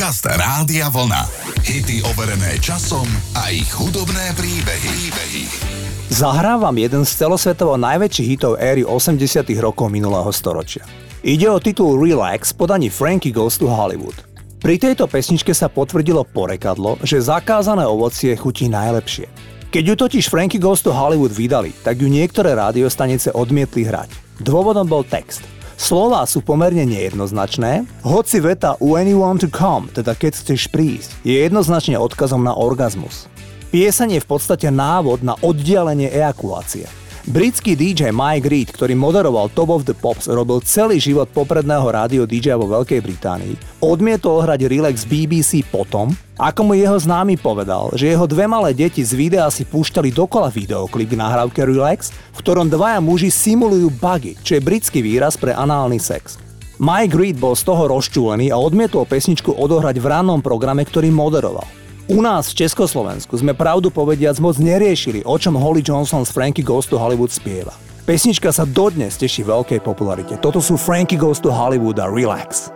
Podcast Rádia Vlna. Hity overené časom a ich hudobné príbehy. príbehy. Zahrávam jeden z celosvetovo najväčších hitov éry 80 rokov minulého storočia. Ide o titul Relax podaní Frankie Goes to Hollywood. Pri tejto pesničke sa potvrdilo porekadlo, že zakázané ovocie chutí najlepšie. Keď ju totiž Frankie Goes to Hollywood vydali, tak ju niektoré rádiostanice odmietli hrať. Dôvodom bol text – Slová sú pomerne nejednoznačné, hoci veta When you want to come, teda keď chceš prísť, je jednoznačne odkazom na orgazmus. Pieseň je v podstate návod na oddialenie ejakulácie. Britský DJ Mike Reed, ktorý moderoval Top of the Pops, robil celý život popredného rádio DJ vo Veľkej Británii, odmietol hrať Relax BBC potom, ako mu jeho známy povedal, že jeho dve malé deti z videa si púšťali dokola videoklip nahrávke Relax, v ktorom dvaja muži simulujú buggy, čo je britský výraz pre análny sex. Mike Reed bol z toho rozčúlený a odmietol pesničku odohrať v rannom programe, ktorý moderoval. U nás v Československu sme pravdu povediac moc neriešili, o čom Holly Johnson z Frankie Goes to Hollywood spieva. Pesnička sa dodnes teší veľkej popularite. Toto sú Frankie Goes to Hollywood a Relax.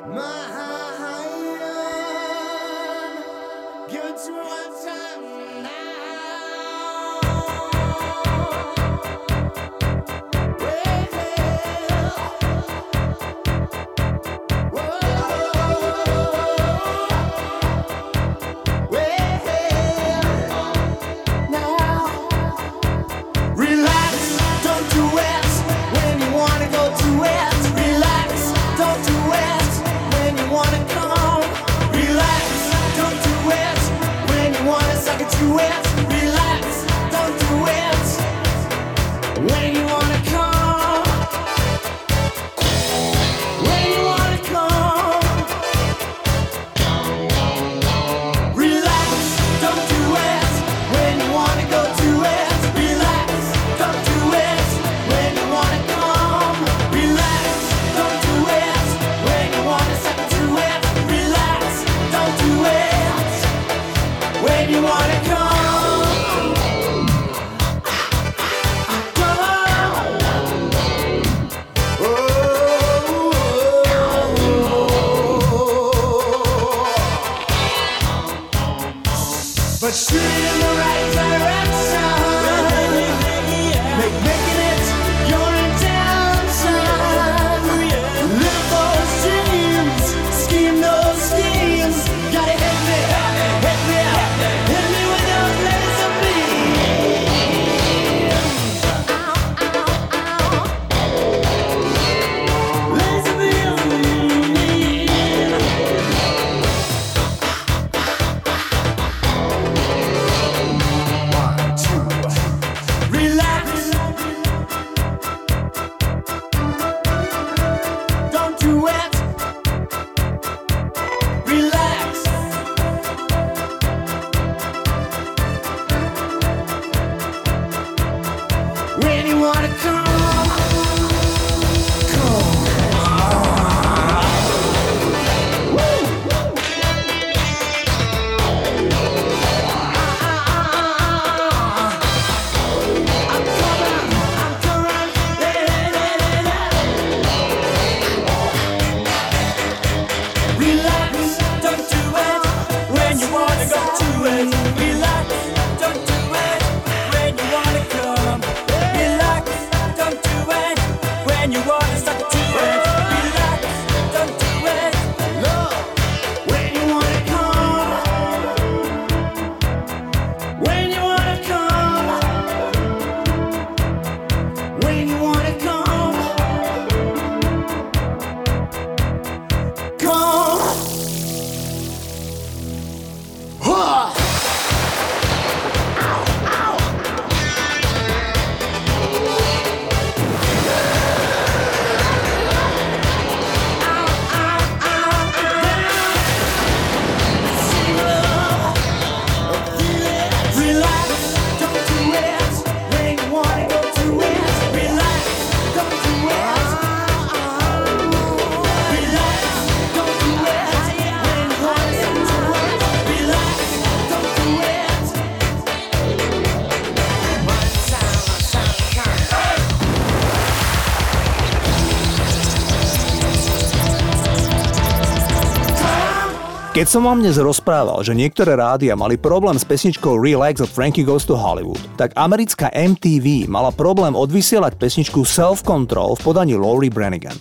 Keď som vám dnes rozprával, že niektoré rádia mali problém s pesničkou Relax od Frankie Goes to Hollywood, tak americká MTV mala problém odvysielať pesničku Self Control v podaní Laurie Brannigan.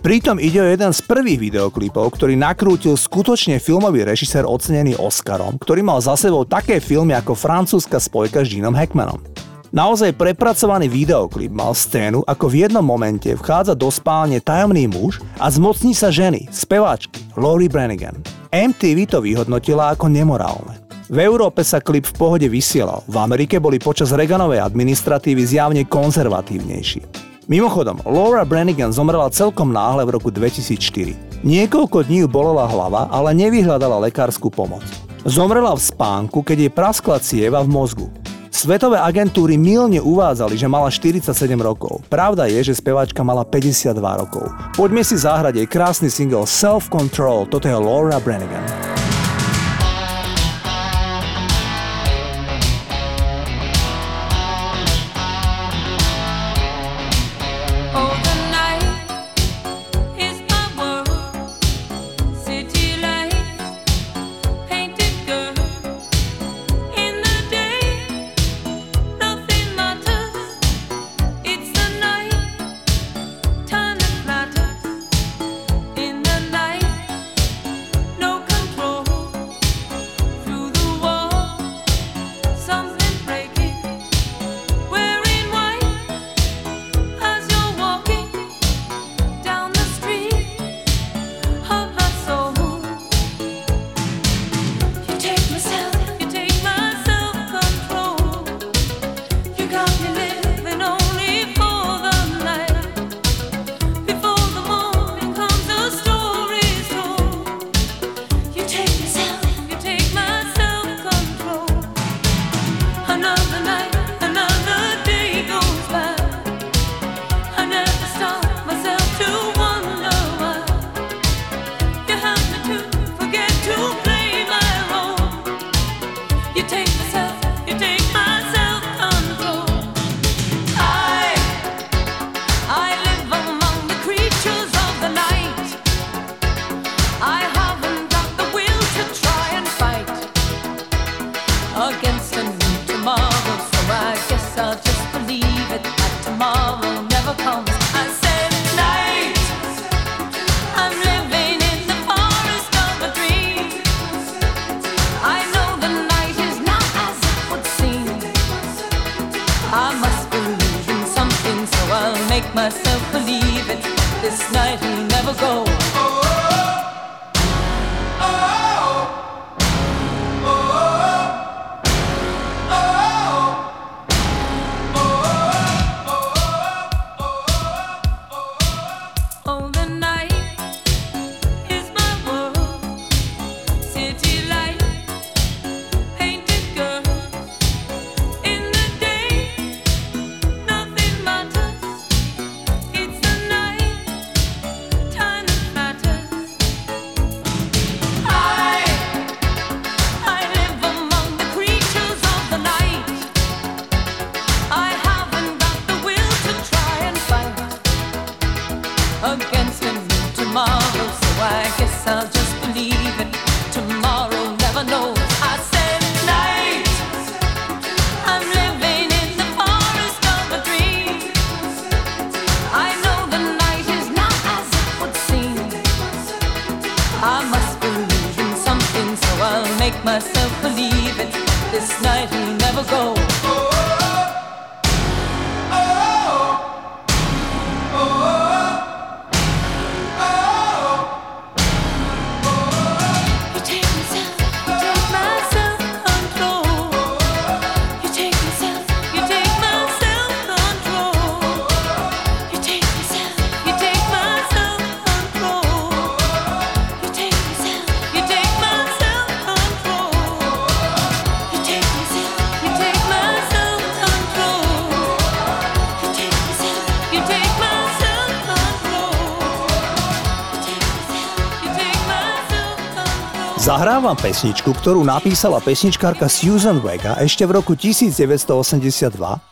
Pritom ide o jeden z prvých videoklipov, ktorý nakrútil skutočne filmový režisér ocenený Oscarom, ktorý mal za sebou také filmy ako francúzska spojka s Genom Hackmanom. Naozaj prepracovaný videoklip mal scénu, ako v jednom momente vchádza do spálne tajomný muž a zmocní sa ženy, speváčky, Laurie Brannigan. MTV to vyhodnotila ako nemorálne. V Európe sa klip v pohode vysielal, v Amerike boli počas Reaganovej administratívy zjavne konzervatívnejší. Mimochodom, Laura Brannigan zomrela celkom náhle v roku 2004. Niekoľko dní ju bolela hlava, ale nevyhľadala lekárskú pomoc. Zomrela v spánku, keď jej praskla cieva v mozgu. Svetové agentúry milne uvádzali, že mala 47 rokov. Pravda je, že speváčka mala 52 rokov. Poďme si zahrať jej krásny single Self Control, toto je Laura Zahrávam pesničku, ktorú napísala pesničkárka Susan Vega ešte v roku 1982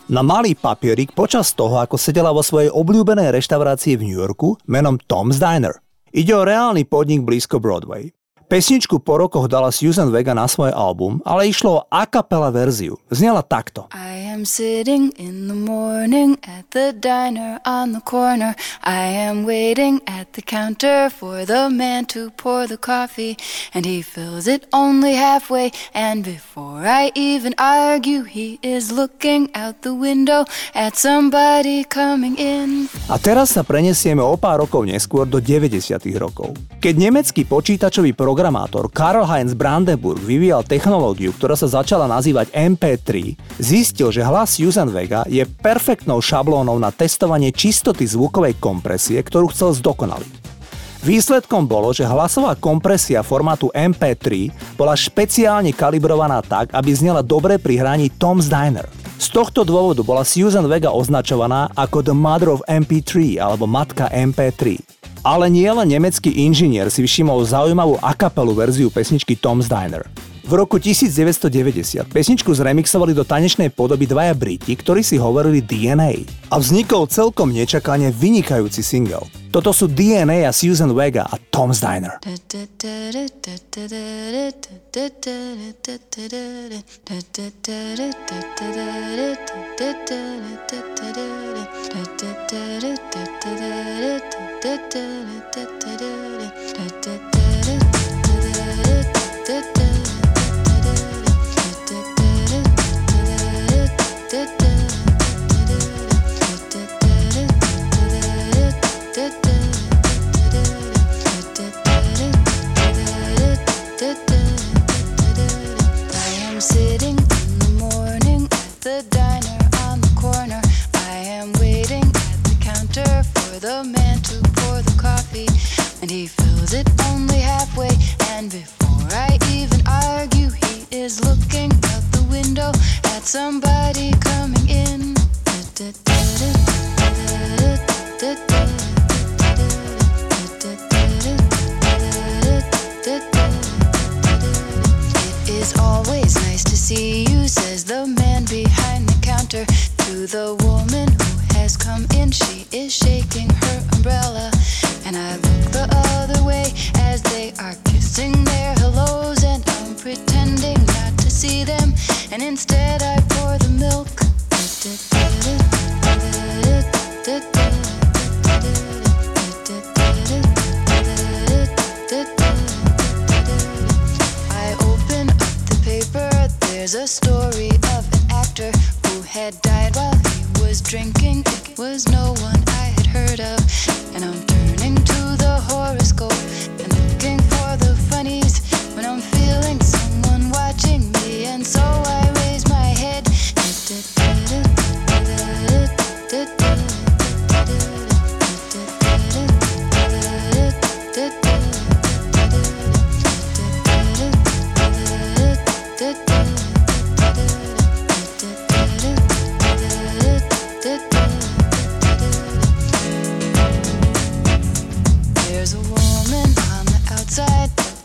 na malý papierik počas toho, ako sedela vo svojej obľúbenej reštaurácii v New Yorku menom Tom's Diner. Ide o reálny podnik blízko Broadway. Pesničku po rokoch dala Susan Vega na svoj album, ale išlo o a cappella verziu. Znela takto. I am sitting in the morning at the diner on the corner. I am waiting at the counter for the man to pour the coffee. And he fills it only halfway. And before I even argue, he is looking out the window at somebody coming in. A teraz sa prenesieme o pár rokov neskôr do 90. rokov. Keď nemecký počítačový program programátor Karl Heinz Brandenburg vyvíjal technológiu, ktorá sa začala nazývať MP3, zistil, že hlas Susan Vega je perfektnou šablónou na testovanie čistoty zvukovej kompresie, ktorú chcel zdokonaliť. Výsledkom bolo, že hlasová kompresia formátu MP3 bola špeciálne kalibrovaná tak, aby znela dobre pri hraní Tom's Diner. Z tohto dôvodu bola Susan Vega označovaná ako The Mother of MP3 alebo Matka MP3. Ale nie len nemecký inžinier si všimol zaujímavú akapelu verziu pesničky Tom's Diner. V roku 1990 pesničku zremixovali do tanečnej podoby dvaja Briti, ktorí si hovorili DNA. A vznikol celkom nečakane vynikajúci single. Toto sú DNA a Susan Vega a Tom's Diner. da da da da da it only halfway. And before I even argue, he is looking out the window at somebody.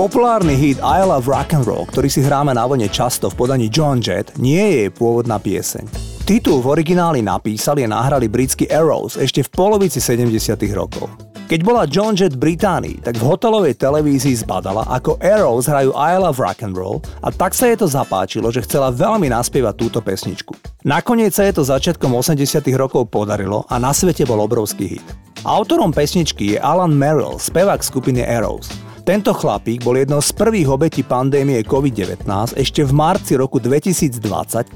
Populárny hit I Love Rock and Roll, ktorý si hráme na vlne často v podaní John Jett, nie je jej pôvodná pieseň. Titul v origináli napísali a nahrali britský Arrows ešte v polovici 70 rokov. Keď bola John Jett v Británii, tak v hotelovej televízii zbadala, ako Arrows hrajú I Love Rock and Roll a tak sa jej to zapáčilo, že chcela veľmi naspievať túto pesničku. Nakoniec sa jej to začiatkom 80 rokov podarilo a na svete bol obrovský hit. Autorom pesničky je Alan Merrill, spevák skupiny Arrows. Tento chlapík bol jednou z prvých obetí pandémie COVID-19 ešte v marci roku 2020,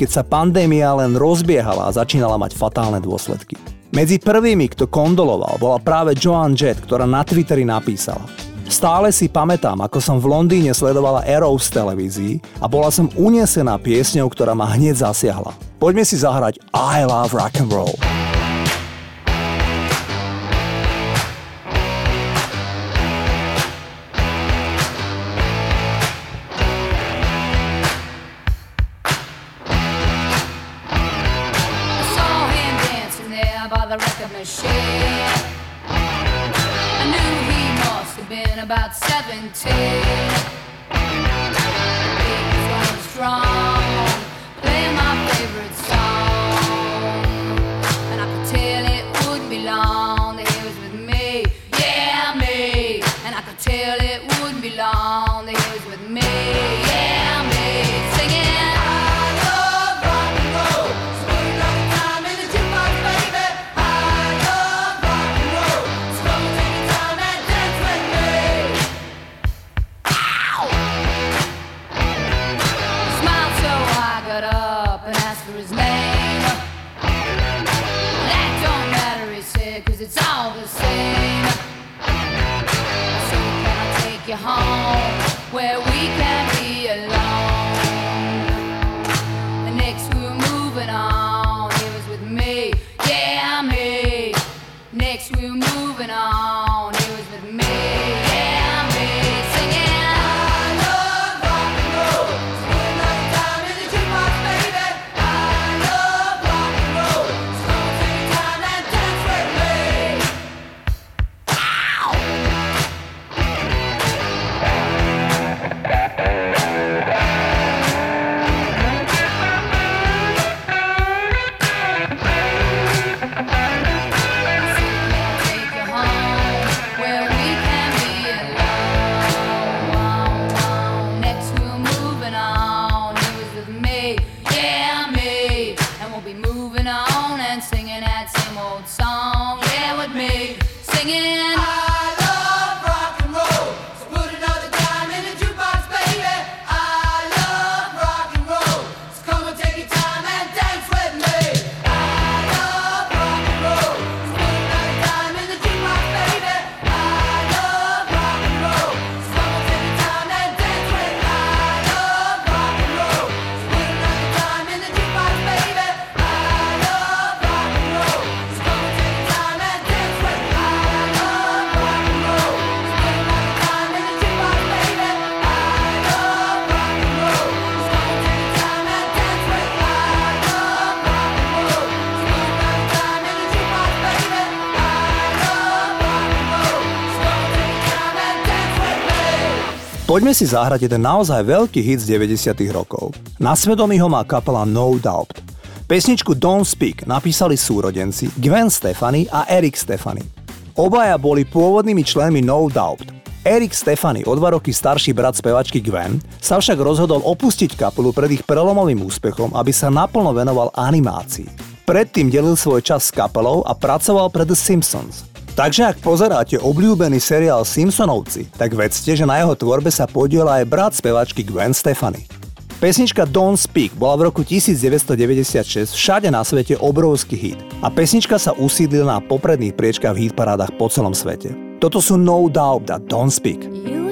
keď sa pandémia len rozbiehala a začínala mať fatálne dôsledky. Medzi prvými, kto kondoloval, bola práve Joan Jett, ktorá na Twitteri napísala Stále si pamätám, ako som v Londýne sledovala Arrows v televízii a bola som unesená piesňou, ktorá ma hneď zasiahla. Poďme si zahrať I Love Rock and Roll. Poďme si zahrať jeden naozaj veľký hit z 90 rokov. Na svedomí ho má kapela No Doubt. Pesničku Don't Speak napísali súrodenci Gwen Stefani a Eric Stefani. Obaja boli pôvodnými členmi No Doubt. Eric Stefani, o dva roky starší brat spevačky Gwen, sa však rozhodol opustiť kapelu pred ich prelomovým úspechom, aby sa naplno venoval animácii. Predtým delil svoj čas s kapelou a pracoval pre The Simpsons. Takže ak pozeráte obľúbený seriál Simpsonovci, tak vedzte, že na jeho tvorbe sa podiela aj brat spevačky Gwen Stefani. Pesnička Don't Speak bola v roku 1996 všade na svete obrovský hit a pesnička sa usídlila na popredných priečkách v hitparádach po celom svete. Toto sú No Doubt a Don't Speak. You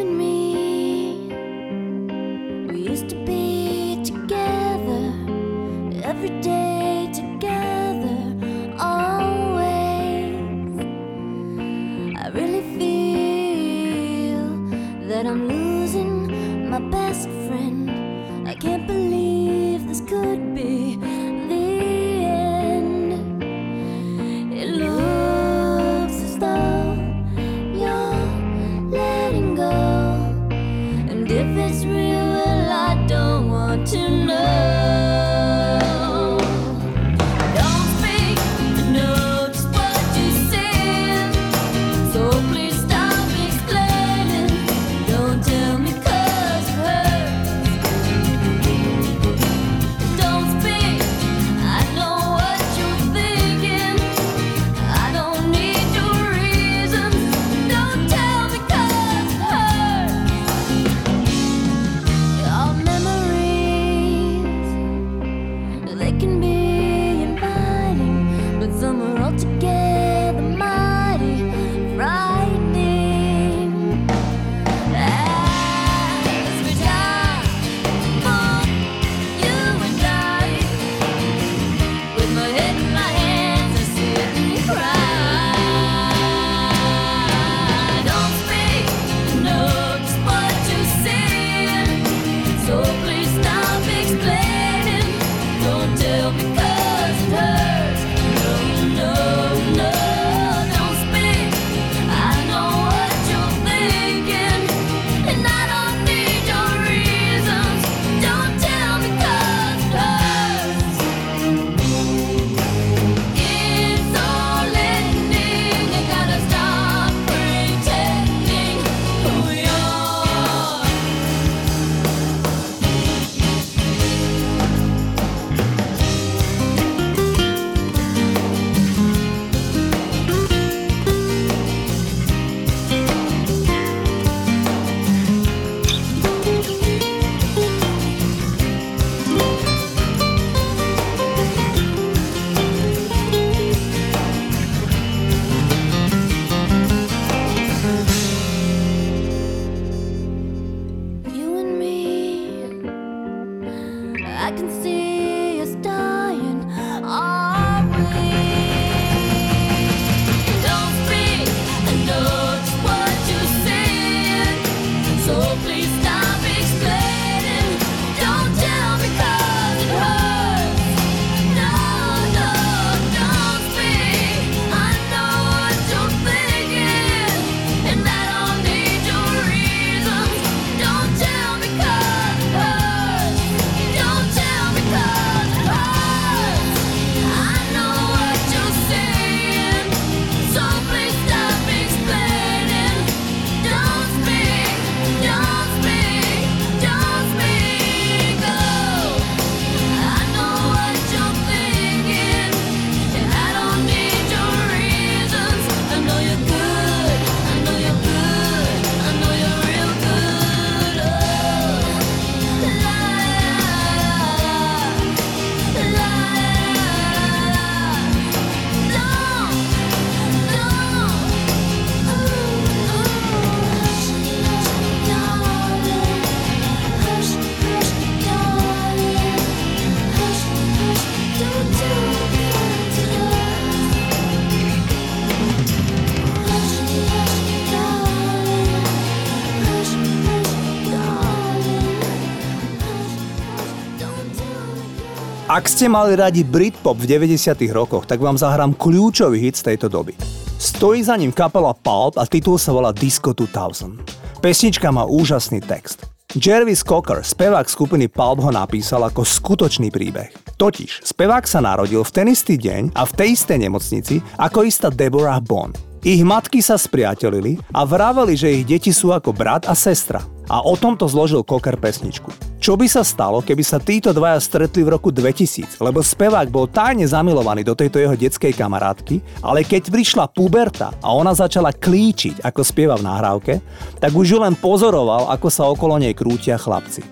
Ak ste mali radi Britpop v 90 rokoch, tak vám zahrám kľúčový hit z tejto doby. Stojí za ním kapela Pulp a titul sa volá Disco 2000. Pesnička má úžasný text. Jervis Cocker, spevák skupiny Pulp ho napísal ako skutočný príbeh. Totiž, spevák sa narodil v ten istý deň a v tej istej nemocnici ako istá Deborah Bond. Ich matky sa spriatelili a vraveli, že ich deti sú ako brat a sestra. A o tomto zložil Cocker pesničku. Čo by sa stalo, keby sa títo dvaja stretli v roku 2000, lebo spevák bol tajne zamilovaný do tejto jeho detskej kamarátky, ale keď prišla puberta a ona začala klíčiť, ako spieva v nahrávke, tak už ju len pozoroval, ako sa okolo nej krútia chlapci.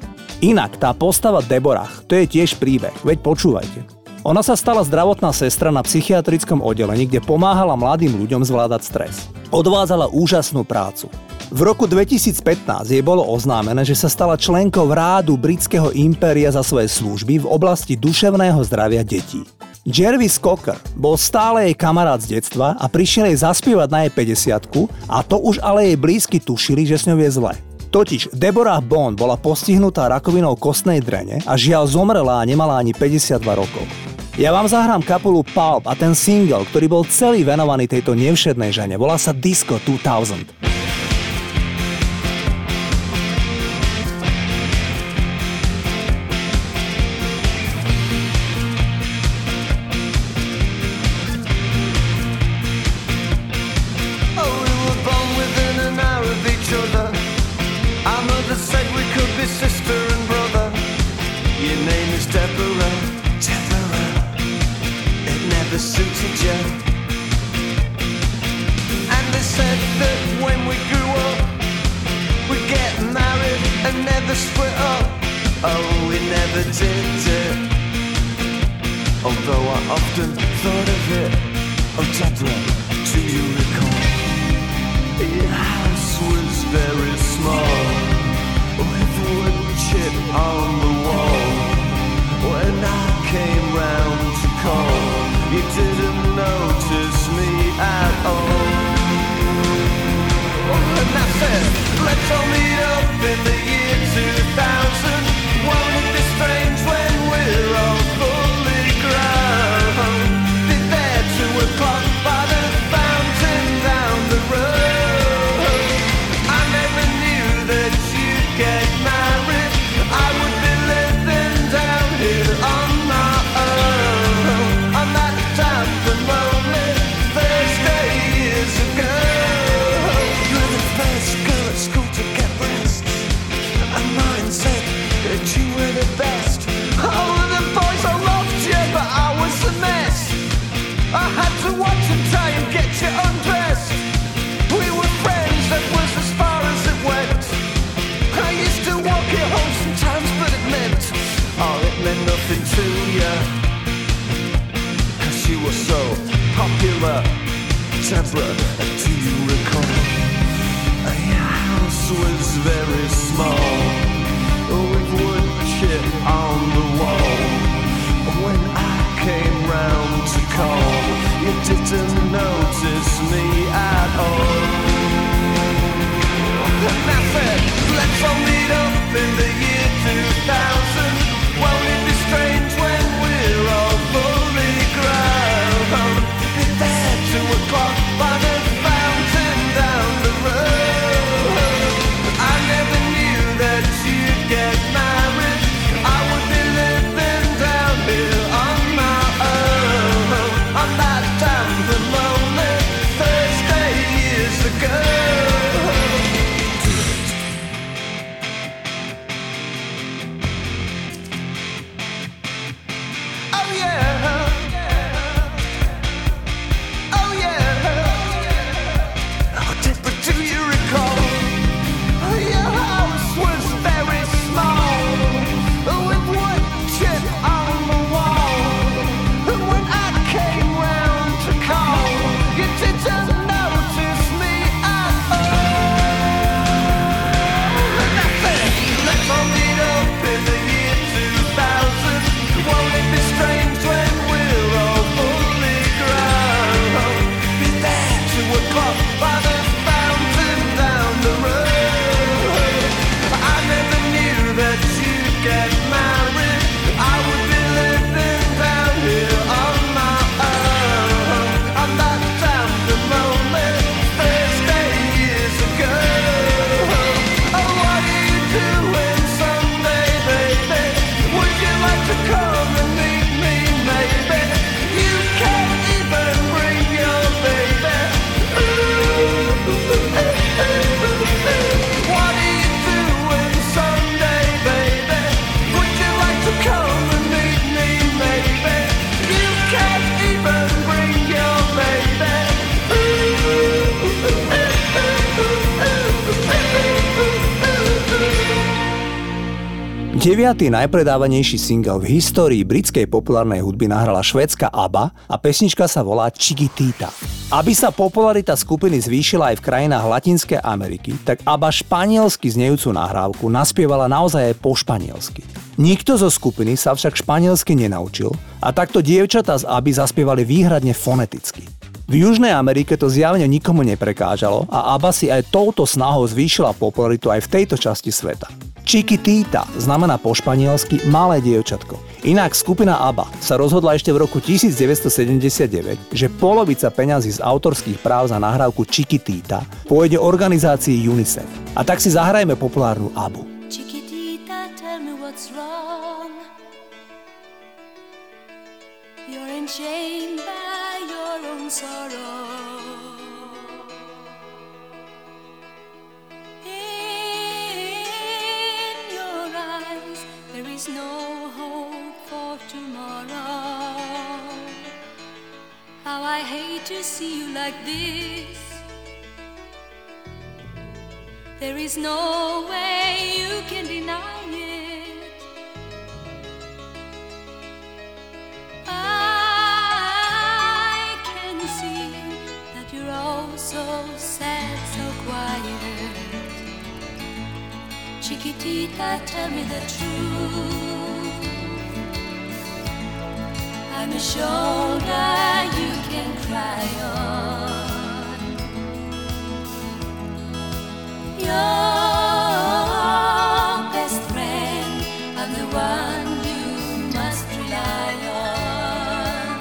Inak tá postava Deborah, to je tiež príbeh, veď počúvajte. Ona sa stala zdravotná sestra na psychiatrickom oddelení, kde pomáhala mladým ľuďom zvládať stres. Odvádzala úžasnú prácu. V roku 2015 jej bolo oznámené, že sa stala členkou rádu britského impéria za svoje služby v oblasti duševného zdravia detí. Jervis Cocker bol stále jej kamarát z detstva a prišiel jej zaspievať na jej 50 a to už ale jej blízky tušili, že s ňou je zle. Totiž Deborah Bond bola postihnutá rakovinou kostnej drene a žiaľ zomrela a nemala ani 52 rokov. Ja vám zahrám kapelu Pulp a ten single, ktorý bol celý venovaný tejto nevšednej žene, volá sa Disco 2000. on the wall. When I came round to call, you didn't notice me at all. And I said, let's all meet up in the Give a temper, do you recall? Your house was very small, with wood chip on the wall. When I came round to call, you didn't notice me at all. Deviatý najpredávanejší single v histórii britskej populárnej hudby nahrala švédska ABBA a pesnička sa volá Chiquitita. Aby sa popularita skupiny zvýšila aj v krajinách Latinskej Ameriky, tak ABBA španielsky znejúcu nahrávku naspievala naozaj aj po španielsky. Nikto zo skupiny sa však španielsky nenaučil a takto dievčatá z ABBA zaspievali výhradne foneticky. V Južnej Amerike to zjavne nikomu neprekážalo a ABBA si aj touto snahou zvýšila popularitu aj v tejto časti sveta. Chiquitita znamená po španielsky malé dievčatko. Inak skupina ABBA sa rozhodla ešte v roku 1979, že polovica peňazí z autorských práv za nahrávku Chiquitita pôjde organizácii UNICEF. A tak si zahrajme populárnu ABBU. Chiquitita, tell me what's wrong. You're enchained by to see you like this. There is no way you can deny it. I so sad, so quiet. Chiquitita, tell me the truth. I'm a shoulder you can cry on. Your best friend, I'm the one you must rely on.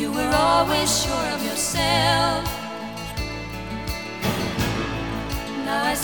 You were always sure of yourself.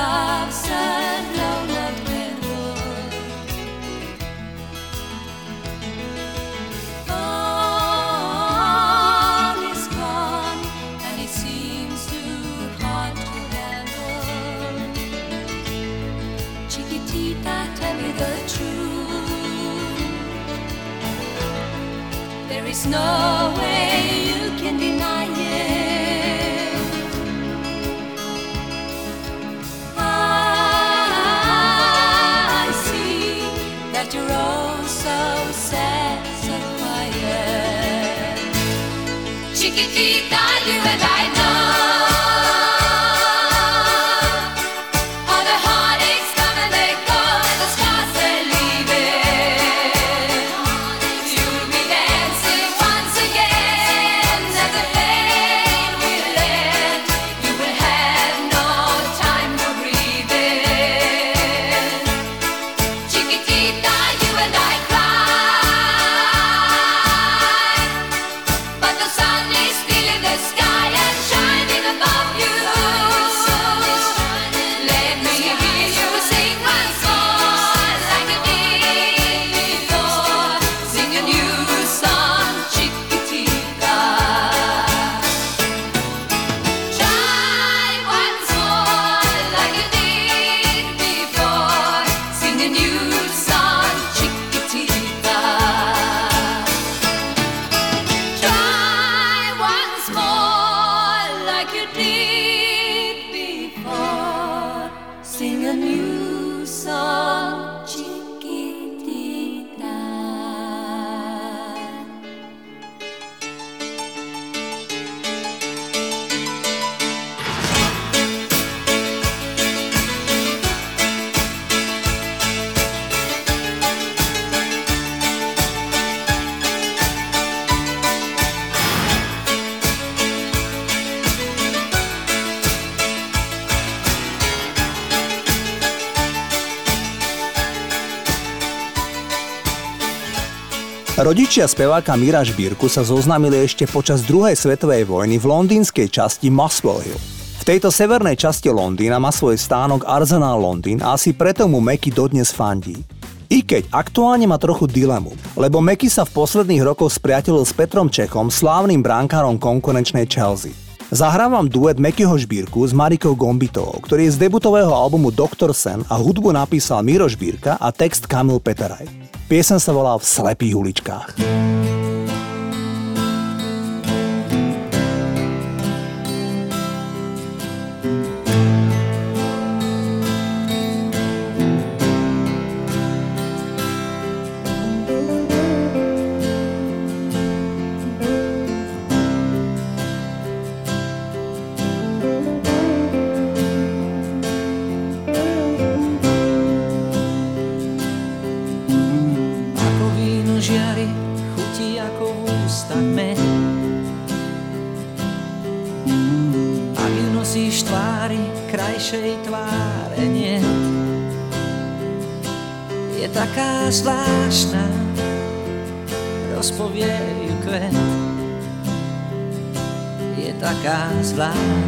the sun is still in the Rodičia speváka Mira Žbírku sa zoznámili ešte počas druhej svetovej vojny v londýnskej časti Muswell Hill. V tejto severnej časti Londýna má svoj stánok Arsenal Londýn a asi preto mu Meky dodnes fandí. I keď aktuálne má trochu dilemu, lebo Meky sa v posledných rokoch spriateľil s Petrom Čechom, slávnym bránkárom konkurenčnej Chelsea. Zahrávam duet Mekyho Žbírku s Marikou Gombitovou, ktorý je z debutového albumu Dr. Sen a hudbu napísal Miro Žbírka a text Kamil Peteraj. Piesen sa volá V slepých uličkách. Na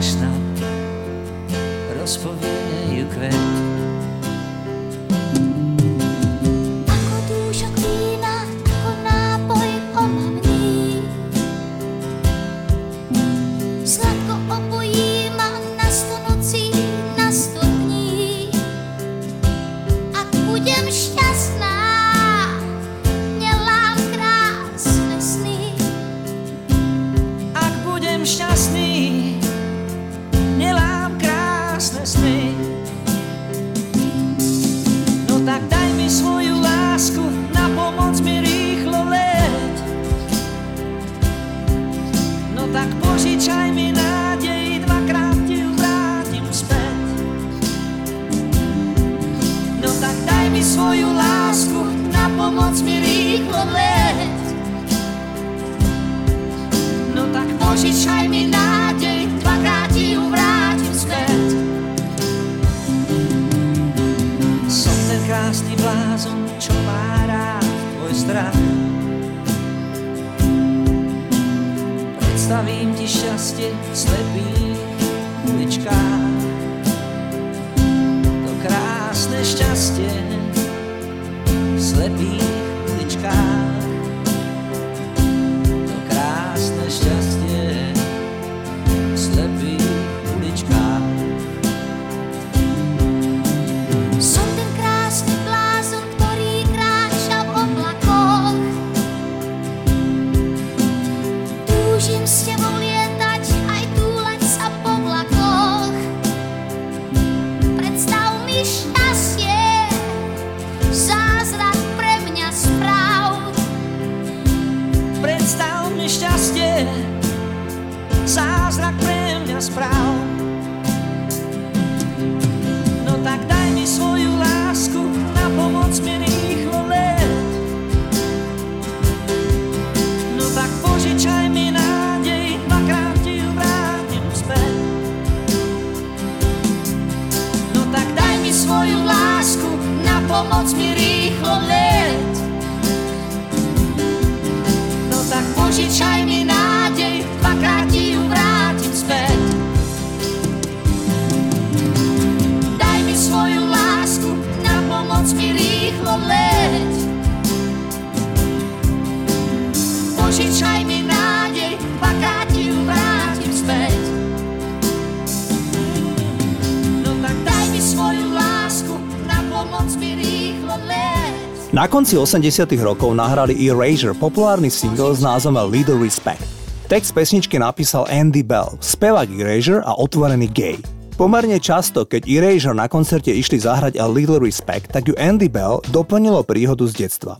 konci 80 rokov nahrali Erasure populárny single s názvom Little Respect. Text pesničky napísal Andy Bell, spevák Erasure a otvorený gay. Pomerne často, keď Erasure na koncerte išli zahrať A Little Respect, tak ju Andy Bell doplnilo príhodu z detstva.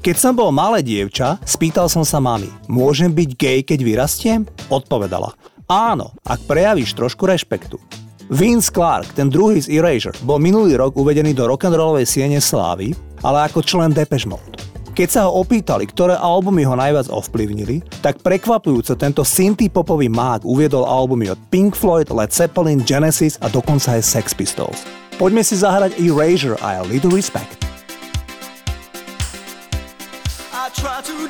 Keď som bol malé dievča, spýtal som sa mami, môžem byť gay, keď vyrastiem? Odpovedala, áno, ak prejavíš trošku rešpektu. Vince Clark, ten druhý z Erasure, bol minulý rok uvedený do rock'n'rollovej siene slávy, ale ako člen Depeche Mode. Keď sa ho opýtali, ktoré albumy ho najviac ovplyvnili, tak prekvapujúco tento synthie popový mák uviedol albumy od Pink Floyd, Led Zeppelin, Genesis a dokonca aj Sex Pistols. Poďme si zahrať Erasure a Little Respect. I hity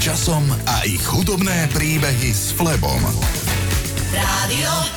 časom a ich chudobné príbehy s Flebom. Rádio